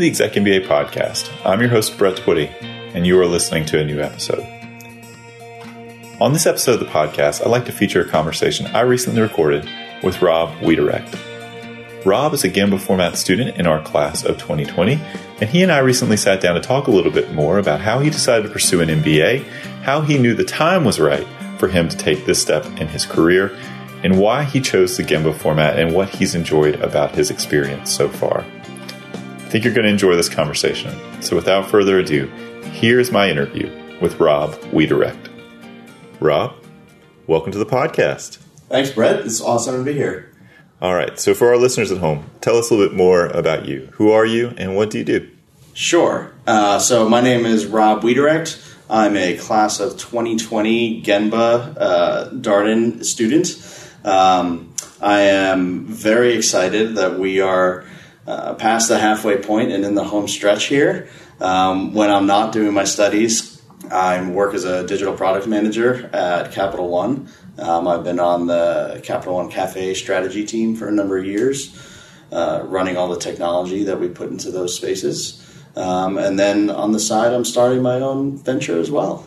the Exec MBA podcast. I'm your host, Brett Twitty, and you are listening to a new episode. On this episode of the podcast, I'd like to feature a conversation I recently recorded with Rob Wiederecht. Rob is a Gemba format student in our class of 2020, and he and I recently sat down to talk a little bit more about how he decided to pursue an MBA, how he knew the time was right for him to take this step in his career, and why he chose the Gemba format and what he's enjoyed about his experience so far. I think you're going to enjoy this conversation. So without further ado, here's my interview with Rob Wiederecht. Rob, welcome to the podcast. Thanks, Brett. It's awesome to be here. All right. So for our listeners at home, tell us a little bit more about you. Who are you and what do you do? Sure. Uh, so my name is Rob Wiederecht. I'm a class of 2020 Gemba uh, Darden student. Um, I am very excited that we are uh, past the halfway point and in the home stretch here. Um, when I'm not doing my studies, I work as a digital product manager at Capital One. Um, I've been on the Capital One Cafe strategy team for a number of years, uh, running all the technology that we put into those spaces. Um, and then on the side, I'm starting my own venture as well.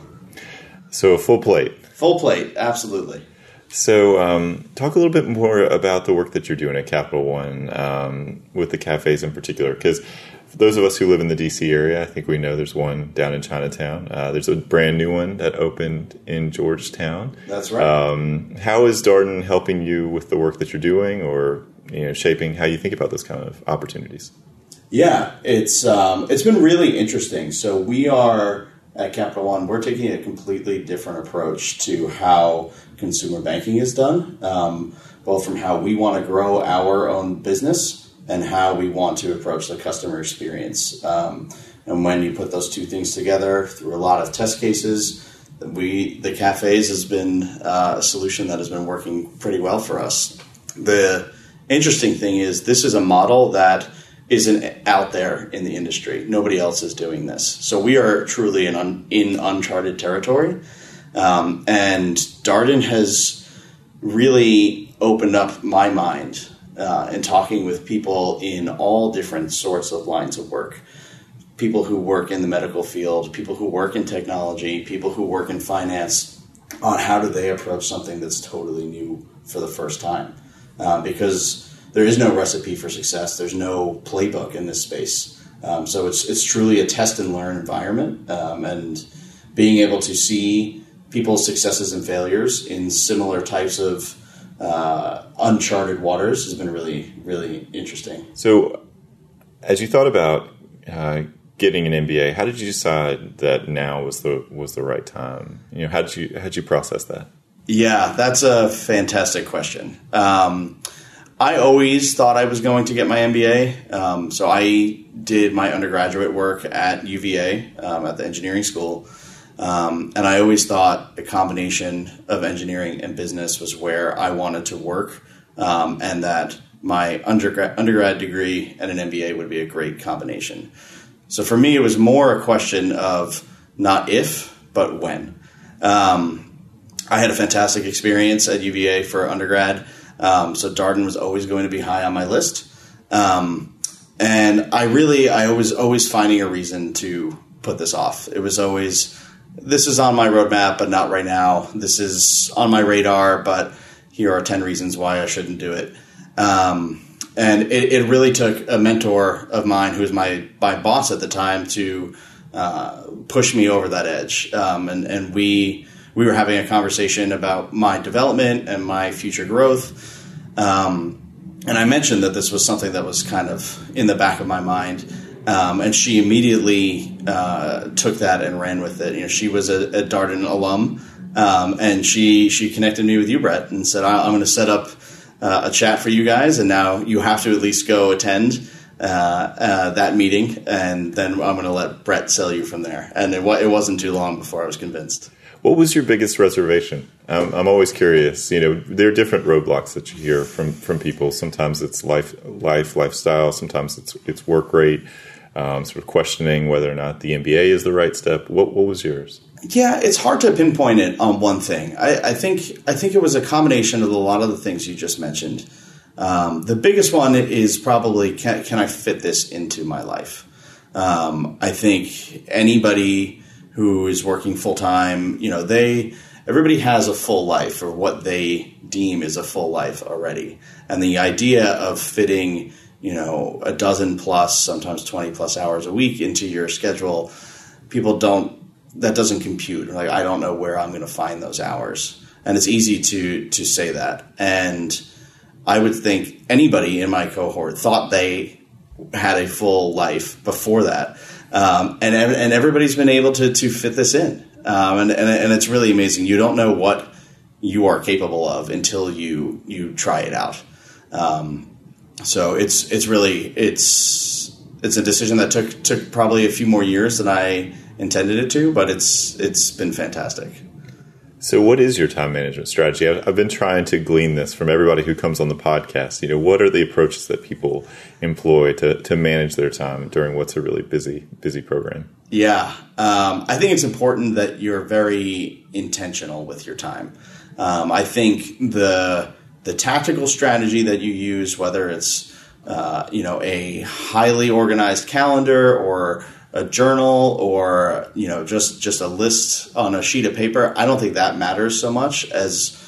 So, a full plate. Full plate, absolutely. So, um, talk a little bit more about the work that you're doing at Capital One um, with the cafes in particular. Because for those of us who live in the DC area, I think we know there's one down in Chinatown. Uh, there's a brand new one that opened in Georgetown. That's right. Um, how is Darden helping you with the work that you're doing, or you know, shaping how you think about those kind of opportunities? Yeah, it's um, it's been really interesting. So we are at Capital One, we're taking a completely different approach to how consumer banking is done, um, both from how we want to grow our own business and how we want to approach the customer experience. Um, and when you put those two things together through a lot of test cases, we the cafes has been uh, a solution that has been working pretty well for us. The interesting thing is this is a model that isn't out there in the industry. Nobody else is doing this. So we are truly in, un, in uncharted territory. Um, and Darden has really opened up my mind uh, in talking with people in all different sorts of lines of work. People who work in the medical field, people who work in technology, people who work in finance, on how do they approach something that's totally new for the first time. Um, because there is no recipe for success. There's no playbook in this space. Um, so it's it's truly a test and learn environment, um, and being able to see people's successes and failures in similar types of uh, uncharted waters has been really really interesting. So, as you thought about uh, getting an MBA, how did you decide that now was the was the right time? You know, how did you how did you process that? Yeah, that's a fantastic question. Um, I always thought I was going to get my MBA. Um, so I did my undergraduate work at UVA um, at the engineering school. Um, and I always thought a combination of engineering and business was where I wanted to work, um, and that my undergrad, undergrad degree and an MBA would be a great combination. So for me, it was more a question of not if, but when. Um, I had a fantastic experience at UVA for undergrad. Um, so Darden was always going to be high on my list. Um, and I really, I was always finding a reason to put this off. It was always, this is on my roadmap, but not right now. This is on my radar, but here are 10 reasons why I shouldn't do it. Um, and it, it, really took a mentor of mine who was my, my boss at the time to uh, push me over that edge. Um, and, and we, we were having a conversation about my development and my future growth. Um, and I mentioned that this was something that was kind of in the back of my mind. Um, and she immediately uh, took that and ran with it. You know, she was a, a Darden alum, um, and she she connected me with you, Brett, and said, "I'm going to set up uh, a chat for you guys, and now you have to at least go attend uh, uh that meeting, and then I'm going to let Brett sell you from there." And it, it wasn't too long before I was convinced. What was your biggest reservation? Um, I'm always curious. You know, there are different roadblocks that you hear from from people. Sometimes it's life, life, lifestyle. Sometimes it's it's work rate. Um, sort of questioning whether or not the MBA is the right step. What what was yours? Yeah, it's hard to pinpoint it on one thing. I, I think I think it was a combination of a lot of the things you just mentioned. Um, the biggest one is probably can, can I fit this into my life? Um, I think anybody who is working full time, you know, they everybody has a full life or what they deem is a full life already, and the idea of fitting, you know, a dozen plus, sometimes twenty plus hours a week into your schedule, people don't. That doesn't compute. Like I don't know where I'm going to find those hours, and it's easy to to say that. And I would think anybody in my cohort thought they had a full life before that, um, and and everybody's been able to to fit this in, um, and, and and it's really amazing. You don't know what you are capable of until you you try it out. Um, so it's it's really it's it's a decision that took took probably a few more years than I intended it to, but it's it's been fantastic. So, what is your time management strategy? I've, I've, been trying to glean this from everybody who comes on the podcast. You know, what are the approaches that people employ to, to manage their time during what's a really busy busy program? Yeah, um, I think it's important that you're very intentional with your time. Um, I think the the tactical strategy that you use, whether it's uh, you know a highly organized calendar or a journal or you know just just a list on a sheet of paper i don't think that matters so much as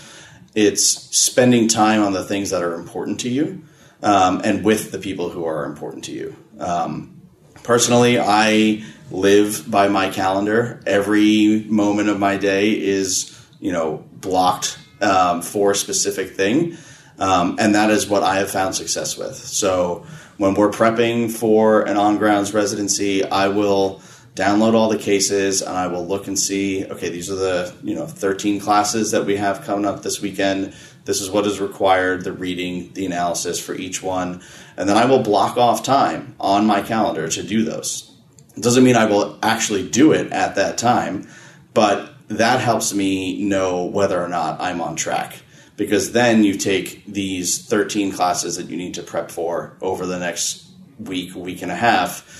it's spending time on the things that are important to you um, and with the people who are important to you. Um, personally i live by my calendar. Every moment of my day is you know blocked um, for a specific thing um, and that is what i have found success with so when we're prepping for an on grounds residency, I will download all the cases and I will look and see, okay, these are the, you know, 13 classes that we have coming up this weekend. This is what is required, the reading, the analysis for each one. And then I will block off time on my calendar to do those. It doesn't mean I will actually do it at that time, but that helps me know whether or not I'm on track because then you take these 13 classes that you need to prep for over the next week, week and a half.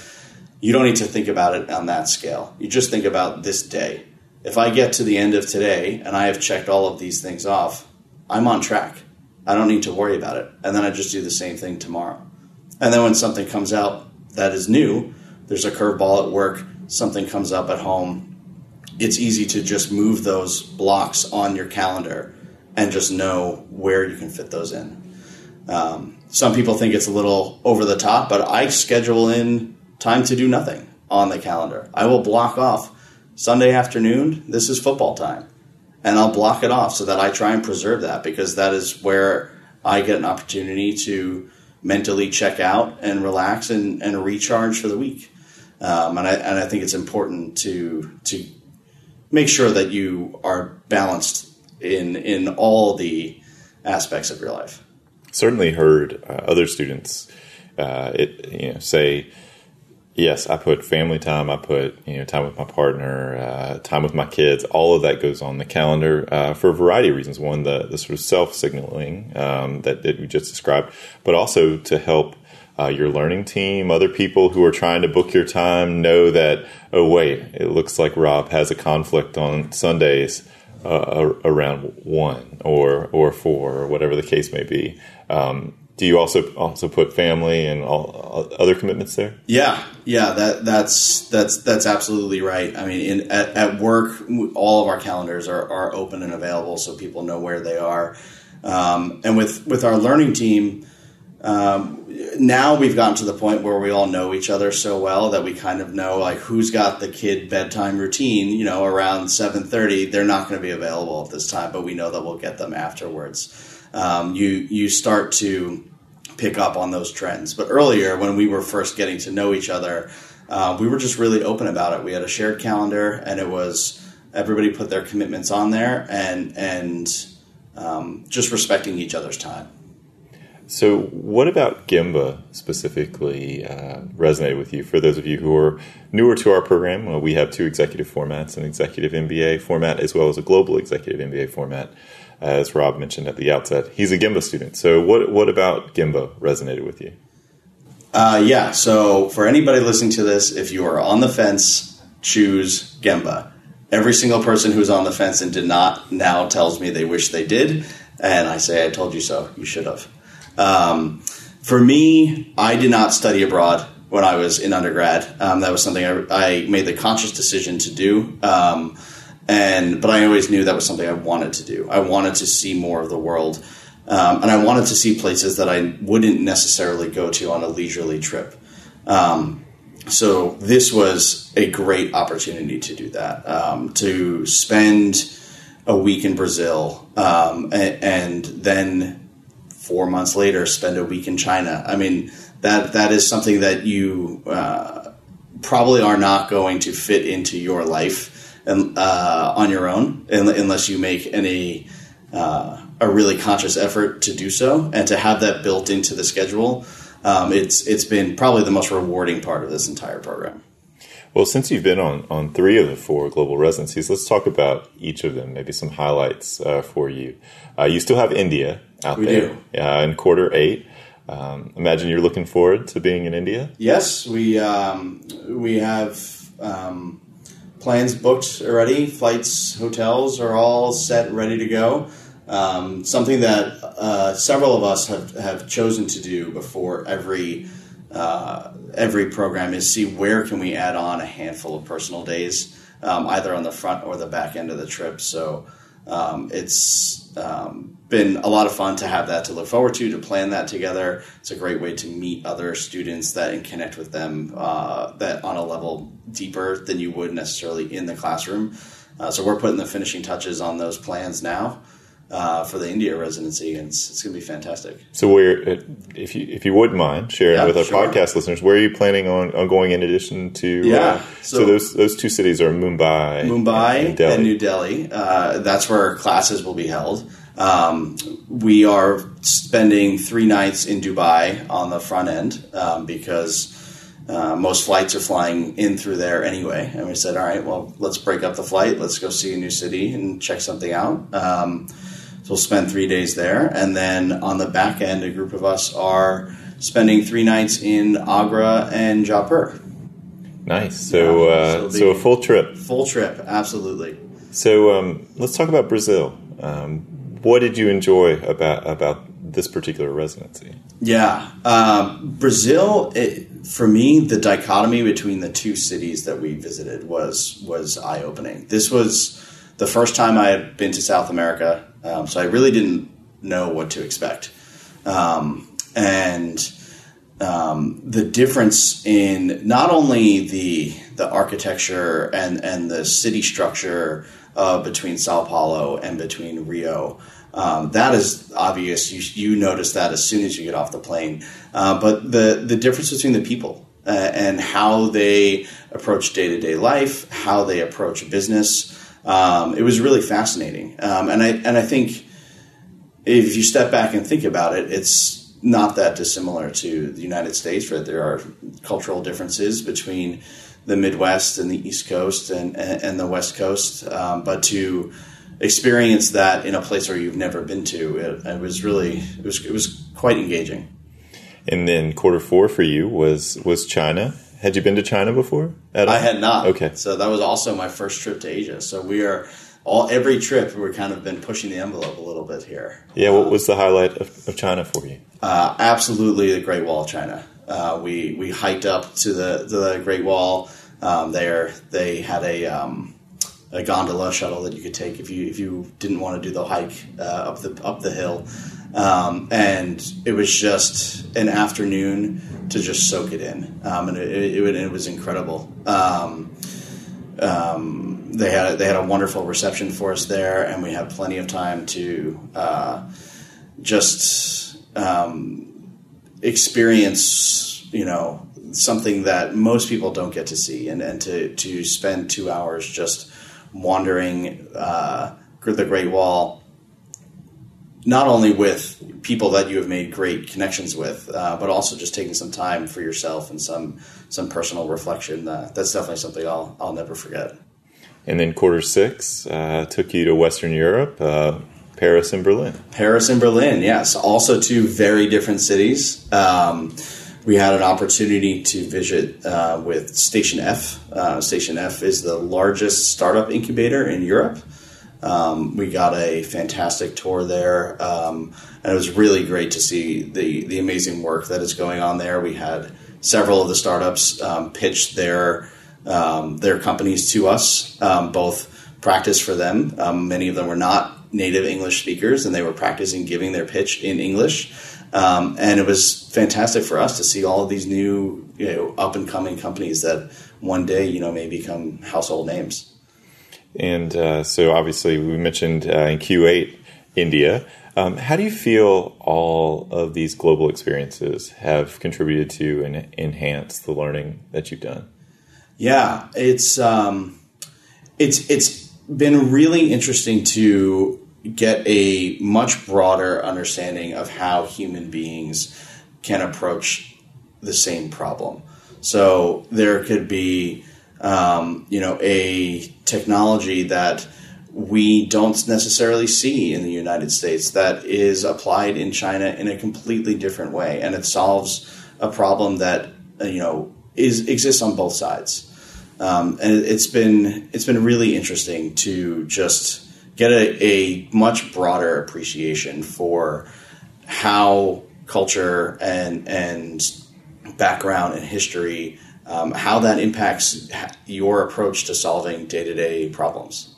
You don't need to think about it on that scale. You just think about this day. If I get to the end of today and I have checked all of these things off, I'm on track. I don't need to worry about it. And then I just do the same thing tomorrow. And then when something comes out that is new, there's a curveball at work, something comes up at home, it's easy to just move those blocks on your calendar and just know where you can fit those in. Um, some people think it's a little over the top, but I schedule in time to do nothing on the calendar. I will block off Sunday afternoon, this is football time. And I'll block it off so that I try and preserve that because that is where I get an opportunity to mentally check out and relax and, and recharge for the week. Um, and, I, and I think it's important to, to make sure that you are balanced in in all the aspects of your life. Certainly heard uh, other students uh, it you know say yes I put family time I put you know time with my partner uh, time with my kids all of that goes on the calendar uh, for a variety of reasons one the, the sort of self signaling um, that, that we just described but also to help uh, your learning team, other people who are trying to book your time know that, oh, wait, it looks like Rob has a conflict on Sundays uh, around one or or four or whatever the case may be. Um, do you also also put family and all other commitments there? Yeah, yeah, that that's that's that's absolutely right. I mean, in, at, at work, all of our calendars are, are open and available, so people know where they are. Um, and with with our learning team, um, now we've gotten to the point where we all know each other so well that we kind of know like who's got the kid bedtime routine. You know, around seven thirty, they're not going to be available at this time, but we know that we'll get them afterwards. Um, you you start to pick up on those trends. But earlier, when we were first getting to know each other, uh, we were just really open about it. We had a shared calendar, and it was everybody put their commitments on there, and and um, just respecting each other's time. So, what about Gemba specifically uh, resonated with you? For those of you who are newer to our program, well, we have two executive formats an executive MBA format as well as a global executive MBA format. As Rob mentioned at the outset, he's a Gemba student. So, what, what about Gemba resonated with you? Uh, yeah, so for anybody listening to this, if you are on the fence, choose Gemba. Every single person who's on the fence and did not now tells me they wish they did. And I say, I told you so. You should have. Um, for me, I did not study abroad when I was in undergrad. Um, that was something I, I, made the conscious decision to do. Um, and but I always knew that was something I wanted to do. I wanted to see more of the world, um, and I wanted to see places that I wouldn't necessarily go to on a leisurely trip. Um, so this was a great opportunity to do that. Um, to spend a week in Brazil, um, and, and then four months later spend a week in China. I mean that that is something that you uh, probably are not going to fit into your life and, uh, on your own unless you make any uh, a really conscious effort to do so and to have that built into the schedule. Um, it's it's been probably the most rewarding part of this entire program. Well, since you've been on, on three of the four global residencies, let's talk about each of them, maybe some highlights uh, for you. Uh, you still have India out we there uh, in quarter eight. Um, imagine you're looking forward to being in India. Yes, we um, we have um, plans booked already. Flights, hotels are all set, ready to go. Um, something that uh, several of us have, have chosen to do before every uh, every program is see where can we add on a handful of personal days, um, either on the front or the back end of the trip. So um, it's um, been a lot of fun to have that to look forward to, to plan that together. It's a great way to meet other students that and connect with them uh, that on a level deeper than you would necessarily in the classroom. Uh, so we're putting the finishing touches on those plans now. Uh, for the India residency, and it's, it's going to be fantastic. So, where, if you if you wouldn't mind sharing yeah, with our sure. podcast listeners, where are you planning on, on going in addition to? Uh, yeah, so, so, those those two cities are Mumbai, Mumbai, and, and New Delhi. Uh, that's where classes will be held. Um, we are spending three nights in Dubai on the front end um, because uh, most flights are flying in through there anyway. And we said, all right, well, let's break up the flight. Let's go see a new city and check something out. Um, so we'll spend three days there. And then on the back end, a group of us are spending three nights in Agra and Jaipur. Nice. So, uh, so, a full trip. Full trip, absolutely. So um, let's talk about Brazil. Um, what did you enjoy about about this particular residency? Yeah, um, Brazil. It, for me, the dichotomy between the two cities that we visited was was eye opening. This was the first time I had been to South America, um, so I really didn't know what to expect, um, and um, the difference in not only the the architecture and and the city structure uh, between Sao Paulo and between Rio. Um, that is obvious. You, you notice that as soon as you get off the plane. Uh, but the, the difference between the people uh, and how they approach day to day life, how they approach business, um, it was really fascinating. Um, and I and I think if you step back and think about it, it's not that dissimilar to the United States. Right, there are cultural differences between the Midwest and the East Coast and and, and the West Coast, um, but to experience that in a place where you've never been to, it, it was really it was it was quite engaging. And then quarter four for you was was China. Had you been to China before? I had not. Okay, so that was also my first trip to Asia. So we are all every trip we're kind of been pushing the envelope a little bit here. Yeah, what was the highlight of, of China for you? Uh, absolutely, the Great Wall of China. Uh, we we hiked up to the to the Great Wall. Um, there, they had a um, a gondola shuttle that you could take if you if you didn't want to do the hike uh, up the up the hill. Um, and it was just an afternoon to just soak it in, um, and it, it, it, was incredible. Um, um, they had they had a wonderful reception for us there, and we had plenty of time to uh, just um, experience, you know, something that most people don't get to see, and, and to to spend two hours just wandering uh, the Great Wall, not only with people that you have made great connections with, uh, but also just taking some time for yourself and some some personal reflection. Uh, that's definitely something I'll I'll never forget. And then quarter six uh, took you to Western Europe. Uh, Paris and Berlin. Paris and Berlin, yes. Also, two very different cities. Um, we had an opportunity to visit uh, with Station F. Uh, Station F is the largest startup incubator in Europe. Um, we got a fantastic tour there, um, and it was really great to see the the amazing work that is going on there. We had several of the startups um, pitched their um, their companies to us, um, both practice for them. Um, many of them were not native English speakers, and they were practicing giving their pitch in English. And it was fantastic for us to see all of these new, you know, up and coming companies that one day, you know, may become household names. And uh, so, obviously, we mentioned uh, in Q8 India. Um, how do you feel all of these global experiences have contributed to and enhance the learning that you've done? Yeah, it's um, it's it's been really interesting to get a much broader understanding of how human beings can approach the same problem. So there could be, um, you know, a technology that we don't necessarily see in the United States that is applied in China in a completely different way, and it solves a problem that uh, you know is exists on both sides. Um, and it's been it's been really interesting to just get a, a much broader appreciation for how culture and and background and history um, how that impacts your approach to solving day to day problems.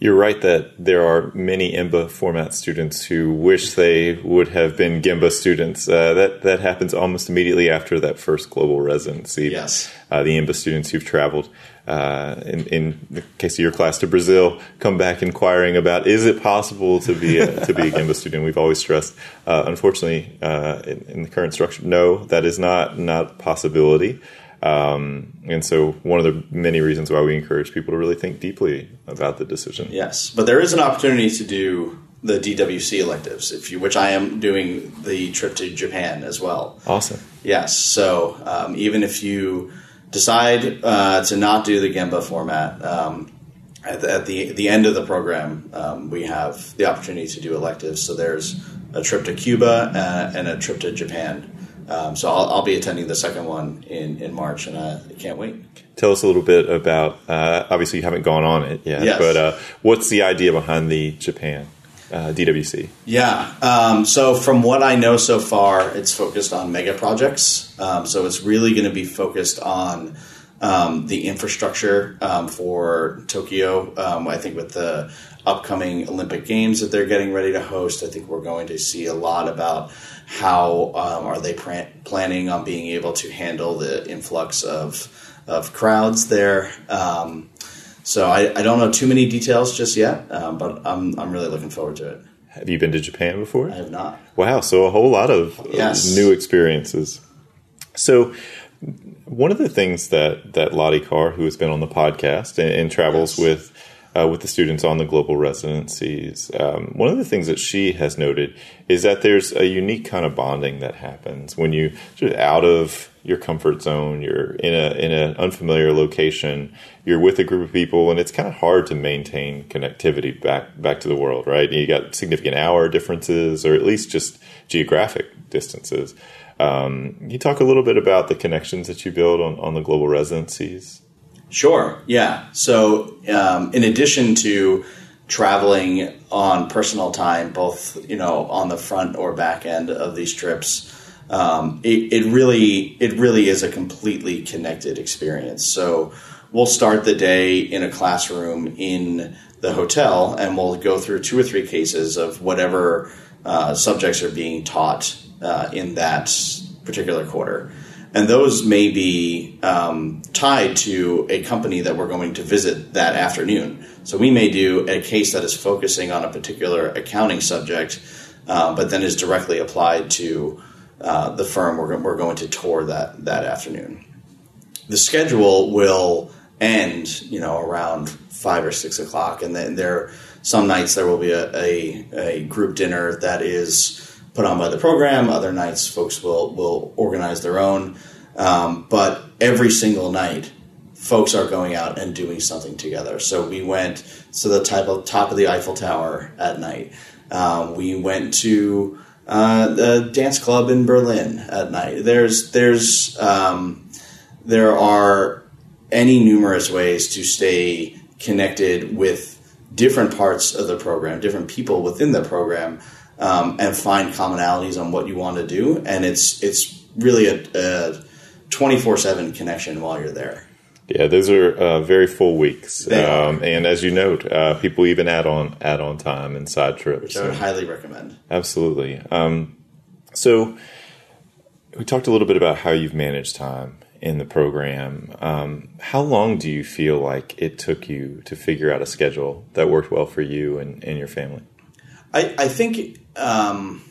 You're right that there are many EMBA format students who wish they would have been Gemba students. Uh, that that happens almost immediately after that first global residency. Yes, uh, the EMBA students who've traveled, uh, in, in, the case of your class, to Brazil, come back inquiring about is it possible to be a, to be a Gemba student. We've always stressed, uh, unfortunately, uh, in, in, the current structure, no, that is not not a possibility. Um, and so, one of the many reasons why we encourage people to really think deeply about the decision. Yes, but there is an opportunity to do the DWC electives, if you, which I am doing the trip to Japan as well. Awesome. Yes, so um, even if you decide uh, to not do the Gemba format, um, at, the, at the, the end of the program, um, we have the opportunity to do electives. So there's a trip to Cuba uh, and a trip to Japan. Um, so I'll, I'll, be attending the second one in, in March, and I can't wait. Tell us a little bit about. Uh, obviously, you haven't gone on it yet, yes. but uh, what's the idea behind the Japan uh, DWC? Yeah. Um, so from what I know so far, it's focused on mega projects. Um, so it's really going to be focused on um, the infrastructure um, for Tokyo. Um, I think with the upcoming Olympic Games that they're getting ready to host, I think we're going to see a lot about how um, are they planning on being able to handle the influx of of crowds there. Um, so I, I, don't know too many details just yet, um, but I'm I'm really looking forward to it. Have you been to Japan before? I have not. Wow, so a whole lot of yes. new experiences. So one of the things that that Lottie Carr, who has been on the podcast and, and travels yes. with uh, with the students on the global residencies. Um, one of the things that she has noted is that there's a unique kind of bonding that happens when you sort of out of your comfort zone. You're in a in an unfamiliar location. You're with a group of people, and it's kind of hard to maintain connectivity back back to the world, right? You got significant hour differences, or at least just geographic distances. Um, can you talk a little bit about the connections that you build on, on the global residencies? Sure. Yeah. So, um, in addition to traveling on personal time, both you know on the front or back end of these trips, um, it, it really it really is a completely connected experience. So, we'll start the day in a classroom in the hotel, and we'll go through two or three cases of whatever uh, subjects are being taught uh, in that particular quarter and those may be um, tied to a company that we're going to visit that afternoon. So we may do a case that is focusing on a particular accounting subject, uh, but then is directly applied to uh, the firm we're, we're going to tour that that afternoon. The schedule will end, you know, around five or six o'clock, and then there some nights there will be a, a, a group dinner that is put on by the program. Other nights, folks will will organize their own. Um, but every single night, folks are going out and doing something together. So we went to the type of top of the Eiffel Tower at night. Um, we went to uh, the dance club in Berlin at night. There's there's um, there are any numerous ways to stay connected with different parts of the program, different people within the program um, and find commonalities on what you want to do. And it's it's really a, a 24 7 connection while you're there. Yeah, those are uh, very full weeks, um, and as you note, uh, people even add on add on time and side trips. Which I would highly recommend. Absolutely. Um, so we talked a little bit about how you've managed time in the program. Um, how long do you feel like it took you to figure out a schedule that worked well for you and, and your family? I, I think um,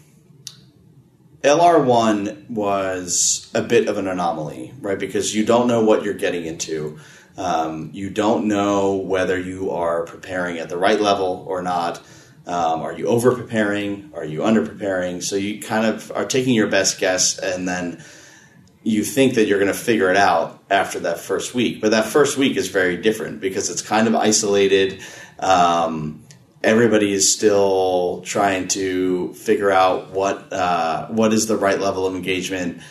LR1 was a bit of an anomaly, right? Because you don't know what you're getting into. Um, you don't know whether you are preparing at the right level or not. Um, are you over preparing? Are you under preparing? So you kind of are taking your best guess and then you think that you're going to figure it out after that first week. But that first week is very different because it's kind of isolated. Um, everybody is still trying to figure out what uh, what is the right level of engagement.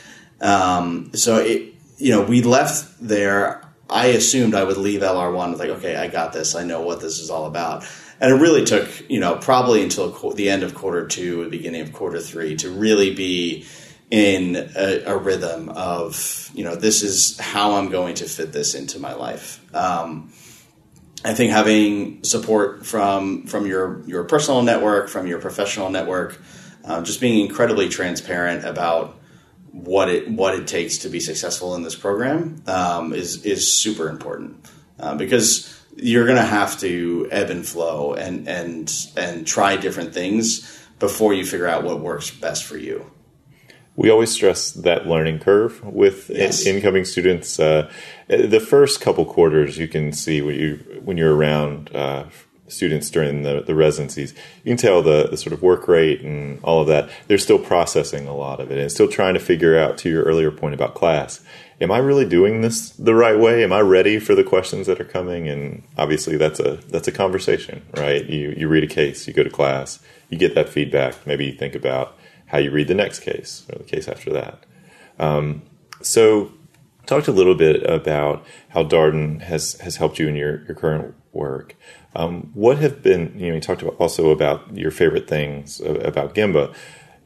Um, so it, you know, we left there. I assumed I would leave LR one like, okay, I got this. I know what this is all about. And it really took, you know, probably until qu- the end of quarter two, the beginning of quarter three, to really be in a, a rhythm of, you know, this is how I'm going to fit this into my life. Um, I think having support from from your your personal network, from your professional network, uh, just being incredibly transparent about what it what it takes to be successful in this program um, is is super important uh, because you're going to have to ebb and flow and and and try different things before you figure out what works best for you. We always stress that learning curve with Yes. in- incoming students. Uh, the first couple quarters, you can see when you when you're around uh, students during the, the residencies, you can tell the, the sort of work rate and all of that. They're still processing a lot of it and still trying to figure out. To your earlier point about class, am I really doing this the right way? Am I ready for the questions that are coming? And obviously, that's a that's a conversation, right? You you read a case, you go to class, you get that feedback. Maybe you think about how you read the next case or the case after that. Um, so, talked a little bit about how Darden has has helped you in your, your current work. Um, what have been you know you talked about also about your favorite things about Gemba.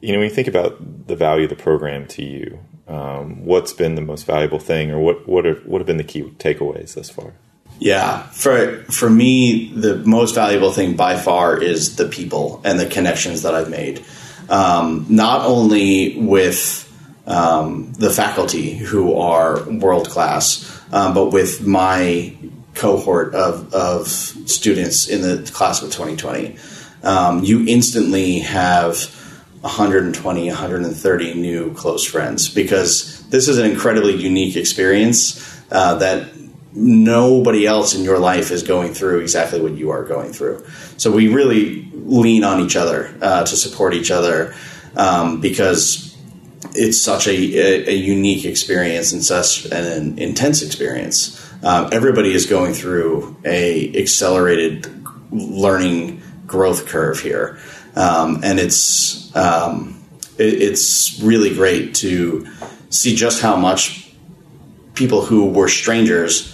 You know, when you think about the value of the program to you, um, what's been the most valuable thing, or what what what have been the key takeaways thus far? Yeah, for for me, the most valuable thing by far is the people and the connections that I've made. Um, not only with um, the faculty who are world class, um, but with my cohort of, of students in the class of 2020. Um, you instantly have 120, 130 new close friends because this is an incredibly unique experience uh, that nobody else in your life is going through exactly what you are going through. So we really lean on each other uh, to support each other um, because it's such a, a, a unique experience and such an intense experience. Um, everybody is going through a accelerated learning growth curve here, um, and it's um, it, it's really great to see just how much people who were strangers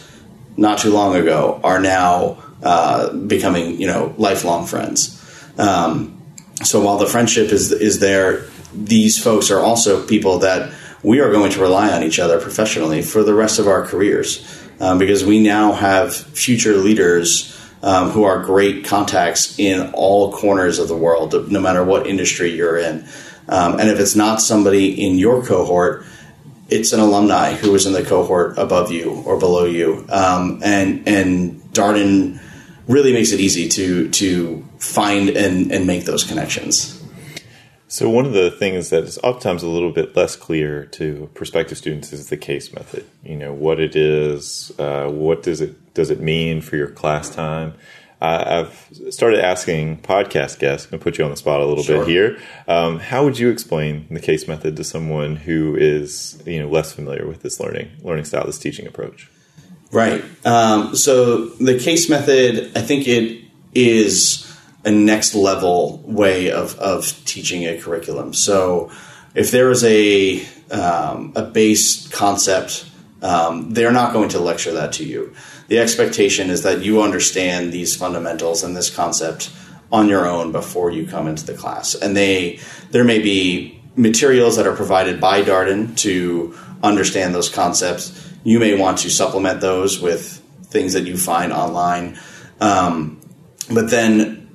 not too long ago are now uh, becoming you know lifelong friends. Um, so while the friendship is is there, these folks are also people that we are going to rely on each other professionally for the rest of our careers um, because we now have future leaders um, who are great contacts in all corners of the world, no matter what industry you're in. Um, and if it's not somebody in your cohort, it's an alumni who was in the cohort above you or below you, um, and and Darden really makes it easy to to find and, and make those connections. So one of the things that is oftentimes a little bit less clear to prospective students is the case method. You know what it is, uh, what does it does it mean for your class time. Uh, I've started asking podcast guests. I'm going to put you on the spot a little Sure. bit here. Um, how would you explain the case method to someone who is you know less familiar with this learning learning style, this teaching approach? Right. Um, so the case method, I think it is a next level way of, of teaching a curriculum. So if there is a um, a base concept, um, they're not going to lecture that to you. The expectation is that you understand these fundamentals and this concept on your own before you come into the class. And they there may be materials that are provided by Darden to understand those concepts. You may want to supplement those with things that you find online. Um, but then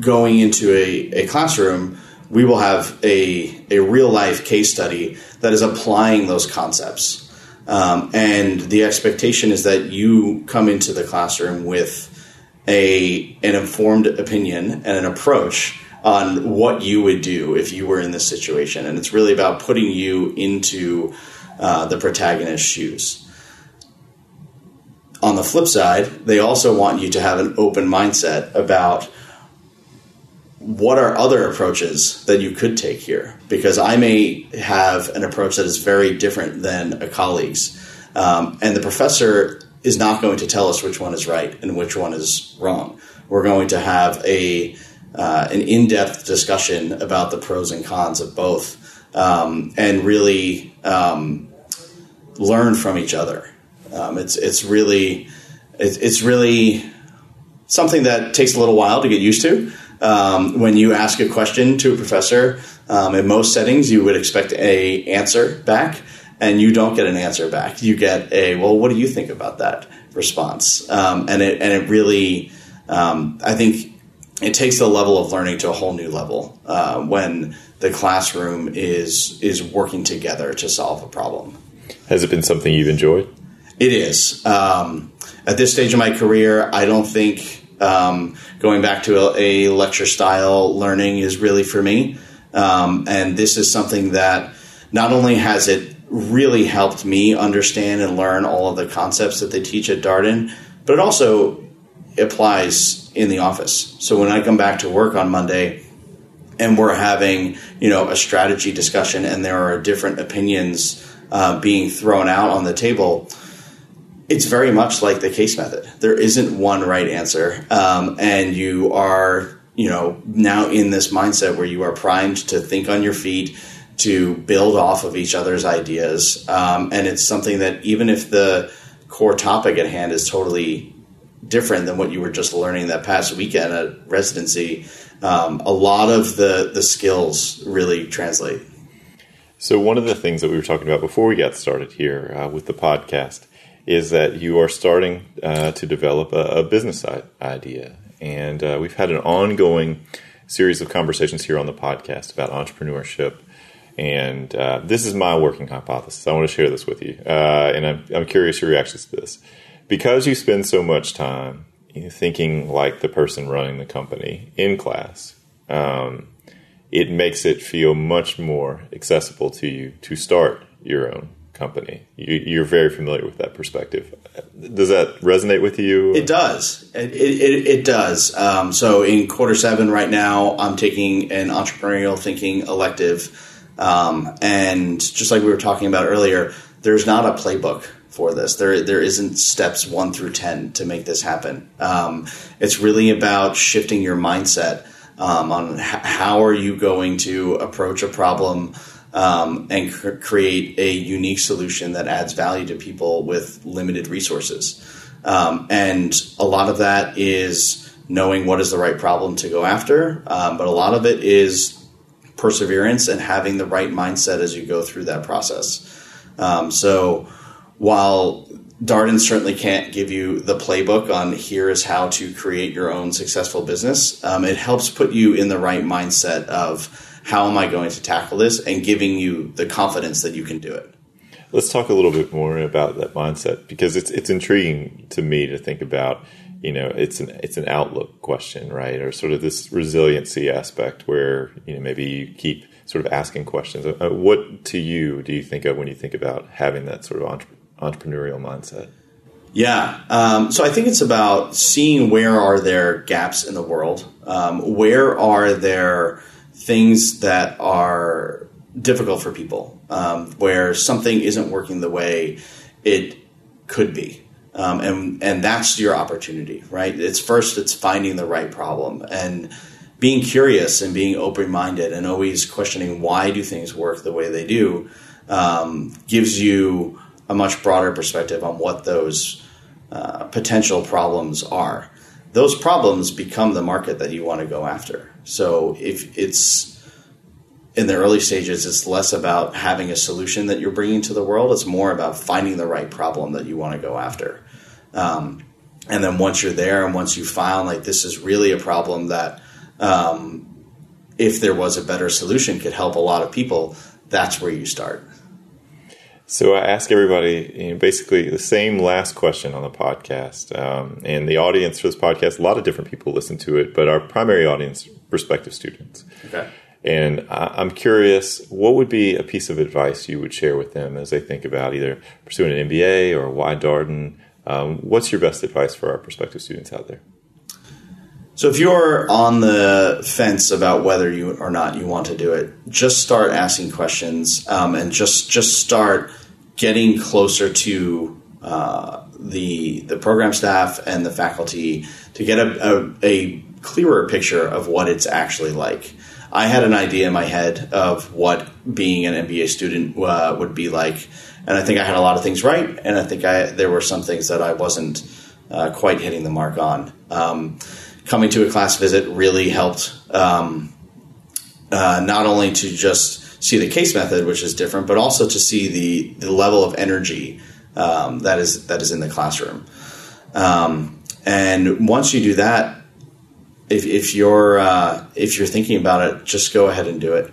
going into a, a classroom, we will have a, a real life case study that is applying those concepts. Um, and the expectation is that you come into the classroom with a an informed opinion and an approach on what you would do if you were in this situation. And it's really about putting you into uh, the protagonist's shoes. On the flip side, they also want you to have an open mindset about what are other approaches that you could take here? Because I may have an approach that is very different than a colleague's. Um, and the professor is not going to tell us which one is right and which one is wrong. We're going to have a uh, an in depth discussion about the pros and cons of both, um, and really um, learn from each other. Um, it's it's really it's, it's really something that takes a little while to get used to. Um, when you ask a question to a professor, um, in most settings, you would expect a answer back, and you don't get an answer back. You get a well, what do you think about that response? Um, and it and it really, um, I think, it takes the level of learning to a whole new level uh, when the classroom is is working together to solve a problem. Has it been something you've enjoyed? It is. Um, at this stage of my career, I don't think um, going back to a, a, lecture style learning is really for me. Um, and this is something that not only has it really helped me understand and learn all of the concepts that they teach at Darden, but it also applies in the office. So when I come back to work on Monday and we're having, you know, a strategy discussion and there are different opinions uh, being thrown out on the table, it's very much like the case method. There isn't one right answer, um, and you are you know now in this mindset where you are primed to think on your feet, to build off of each other's ideas, um, and it's something that even if the core topic at hand is totally different than what you were just learning that past weekend at residency, um, a lot of the the skills really translate. So one of the things that we were talking about before we got started here uh, with the podcast is that you are starting uh, to develop a, a business idea. And uh, we've had an ongoing series of conversations here on the podcast about entrepreneurship. And uh, this is my working hypothesis. I want to share this with you. Uh, and I'm, I'm, curious your reactions to this. Because you spend so much time thinking like the person running the company in class, um, it makes it feel much more accessible to you to start your own company. You, are very familiar with that perspective. Does that resonate with you? It does. It, it, it does. Um, so in quarter seven right now, I'm taking an entrepreneurial thinking elective. Um, and just like we were talking about earlier, there's not a playbook for this. There, there isn't steps one through 10 to make this happen. Um, it's really about shifting your mindset um, on h- how are you going to approach a problem um, and cr- create a unique solution that adds value to people with limited resources. Um, and a lot of that is knowing what is the right problem to go after, um, but a lot of it is perseverance and having the right mindset as you go through that process. Um, so while Darden certainly can't give you the playbook on here is how to create your own successful business. Um, it helps put you in the right mindset of how am I going to tackle this and giving you the confidence that you can do it. Let's talk a little bit more about that mindset because it's it's intriguing to me to think about. You know, it's an it's an outlook question, right? Or sort of this resiliency aspect where you know maybe you keep sort of asking questions. Uh, what to you do you think of when you think about having that sort of entre- entrepreneurial mindset? Yeah, um, so I think it's about seeing where are there gaps in the world, um, where are there things that are difficult for people, um, where something isn't working the way it could be. Um, and and that's your opportunity, right? It's first, it's finding the right problem and being curious and being open minded and always questioning why do things work the way they do um, gives you a much broader perspective on what those uh, potential problems are. Those problems become the market that you want to go after. So if it's in the early stages, it's less about having a solution that you're bringing to the world. It's more about finding the right problem that you want to go after. Um, and then once you're there and once you find like this is really a problem that um, if there was a better solution could help a lot of people, that's where you start. So I ask everybody you know, basically the same last question on the podcast, um, and the audience for this podcast. A lot of different people listen to it, but our primary audience, prospective students. Okay. And I'm curious, what would be a piece of advice you would share with them as they think about either pursuing an MBA or why Darden? Um, what's your best advice for our prospective students out there? So, if you're on the fence about whether you or not you want to do it, just start asking questions um, and just just start getting closer to uh, the the program staff and the faculty to get a, a, a clearer picture of what it's actually like. I had an idea in my head of what being an MBA student uh, would be like, and I think I had a lot of things right, and I think I there were some things that I wasn't uh, quite hitting the mark on. Um, coming to a class visit really helped, um, uh, not only to just see the case method, which is different, but also to see the the level of energy um, that is that is in the classroom. Um, and once you do that, if, if you're uh, if you're thinking about it, just go ahead and do it.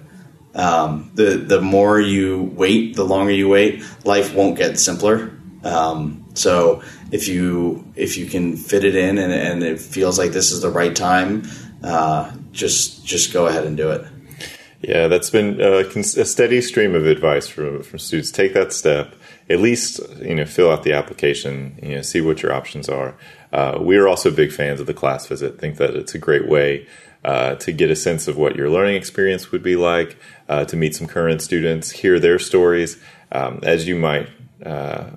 Um, the the more you wait, the longer you wait, life won't get simpler. Um, so if you if you can fit it in and, and it feels like this is the right time, uh, just just go ahead and do it. Yeah, that's been a, a steady stream of advice from from students. Take that step. At least you know fill out the application. You know, see what your options are. Uh, we are also big fans of the class visit. Think that it's a great way uh, to get a sense of what your learning experience would be like, uh, to meet some current students, hear their stories. Um, as you might uh,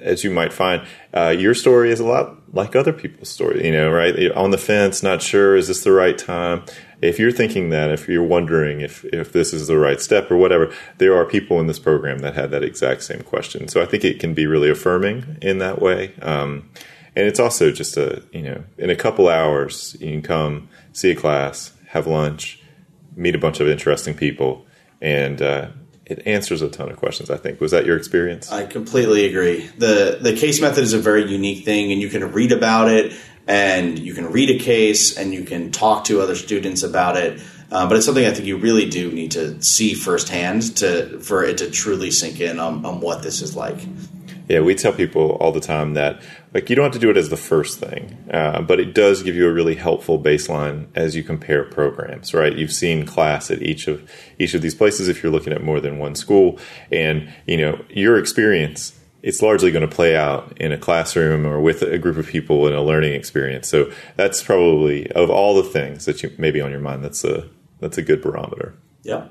as you might find, uh, your story is a lot like other people's story. You know, right? On the fence, not sure, is this the right time? If you're thinking that, if you're wondering if, if this is the right step or whatever, there are people in this program that had that exact same question. So I think it can be really affirming in that way. Um, and it's also just a, you know, in a couple hours, you can come see a class, have lunch, meet a bunch of interesting people, and uh, it answers a ton of questions. I think was that your experience? I completely agree. the The case method is a very unique thing, and you can read about it, and you can read a case, and you can talk to other students about it. Uh, but it's something I think you really do need to see firsthand to for it to truly sink in on, on what this is like. Yeah, we tell people all the time that like you don't have to do it as the first thing, uh, but it does give you a really helpful baseline as you compare programs. Right, you've seen class at each of each of these places if you're looking at more than one school, and you know your experience. It's largely going to play out in a classroom or with a group of people in a learning experience. So that's probably of all the things that you maybe on your mind. That's a that's a good barometer. Yeah.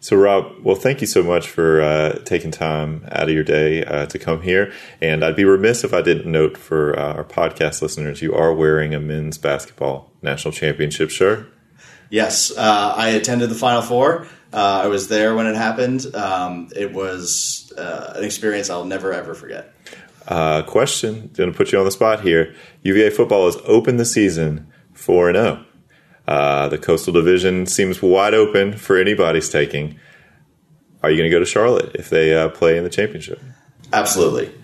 So, Rob, well, thank you so much for uh, taking time out of your day uh, to come here. And I'd be remiss if I didn't note for uh, our podcast listeners, you are wearing a men's basketball national championship shirt. Yes, uh, I attended the Final Four. Uh, I was there when it happened. Um, it was uh, an experience I'll never ever forget. question: Going to put you on the spot here. UVA football has opened the season four and zero. Oh. Uh, the Coastal Division seems wide open for anybody's taking. Are you going to go to Charlotte if they uh, play in the championship? Absolutely.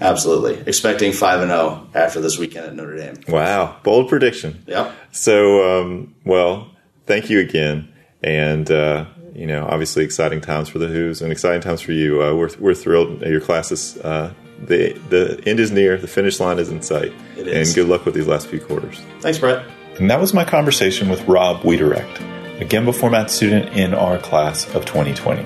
Absolutely. Expecting 5 and 0 after this weekend at Notre Dame. Wow. Bold prediction. Yep. So, um, well, thank you again. And, uh, you know, obviously exciting times for the Hoos and exciting times for you. Uh, we're, we're thrilled. Your classes, uh, the, the end is near, the finish line is in sight. It is. And good luck with these last few quarters. Thanks, Brett. And that was my conversation with Rob Wiederecht, a Gemba format student in our class of 2020.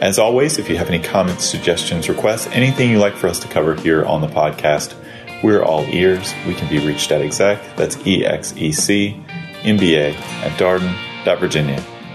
As always, if you have any comments, suggestions, requests, anything you'd like for us to cover here on the podcast, we're all ears. We can be reached at exec, that's E-X-E-C, MBA at darden.virginia.edu.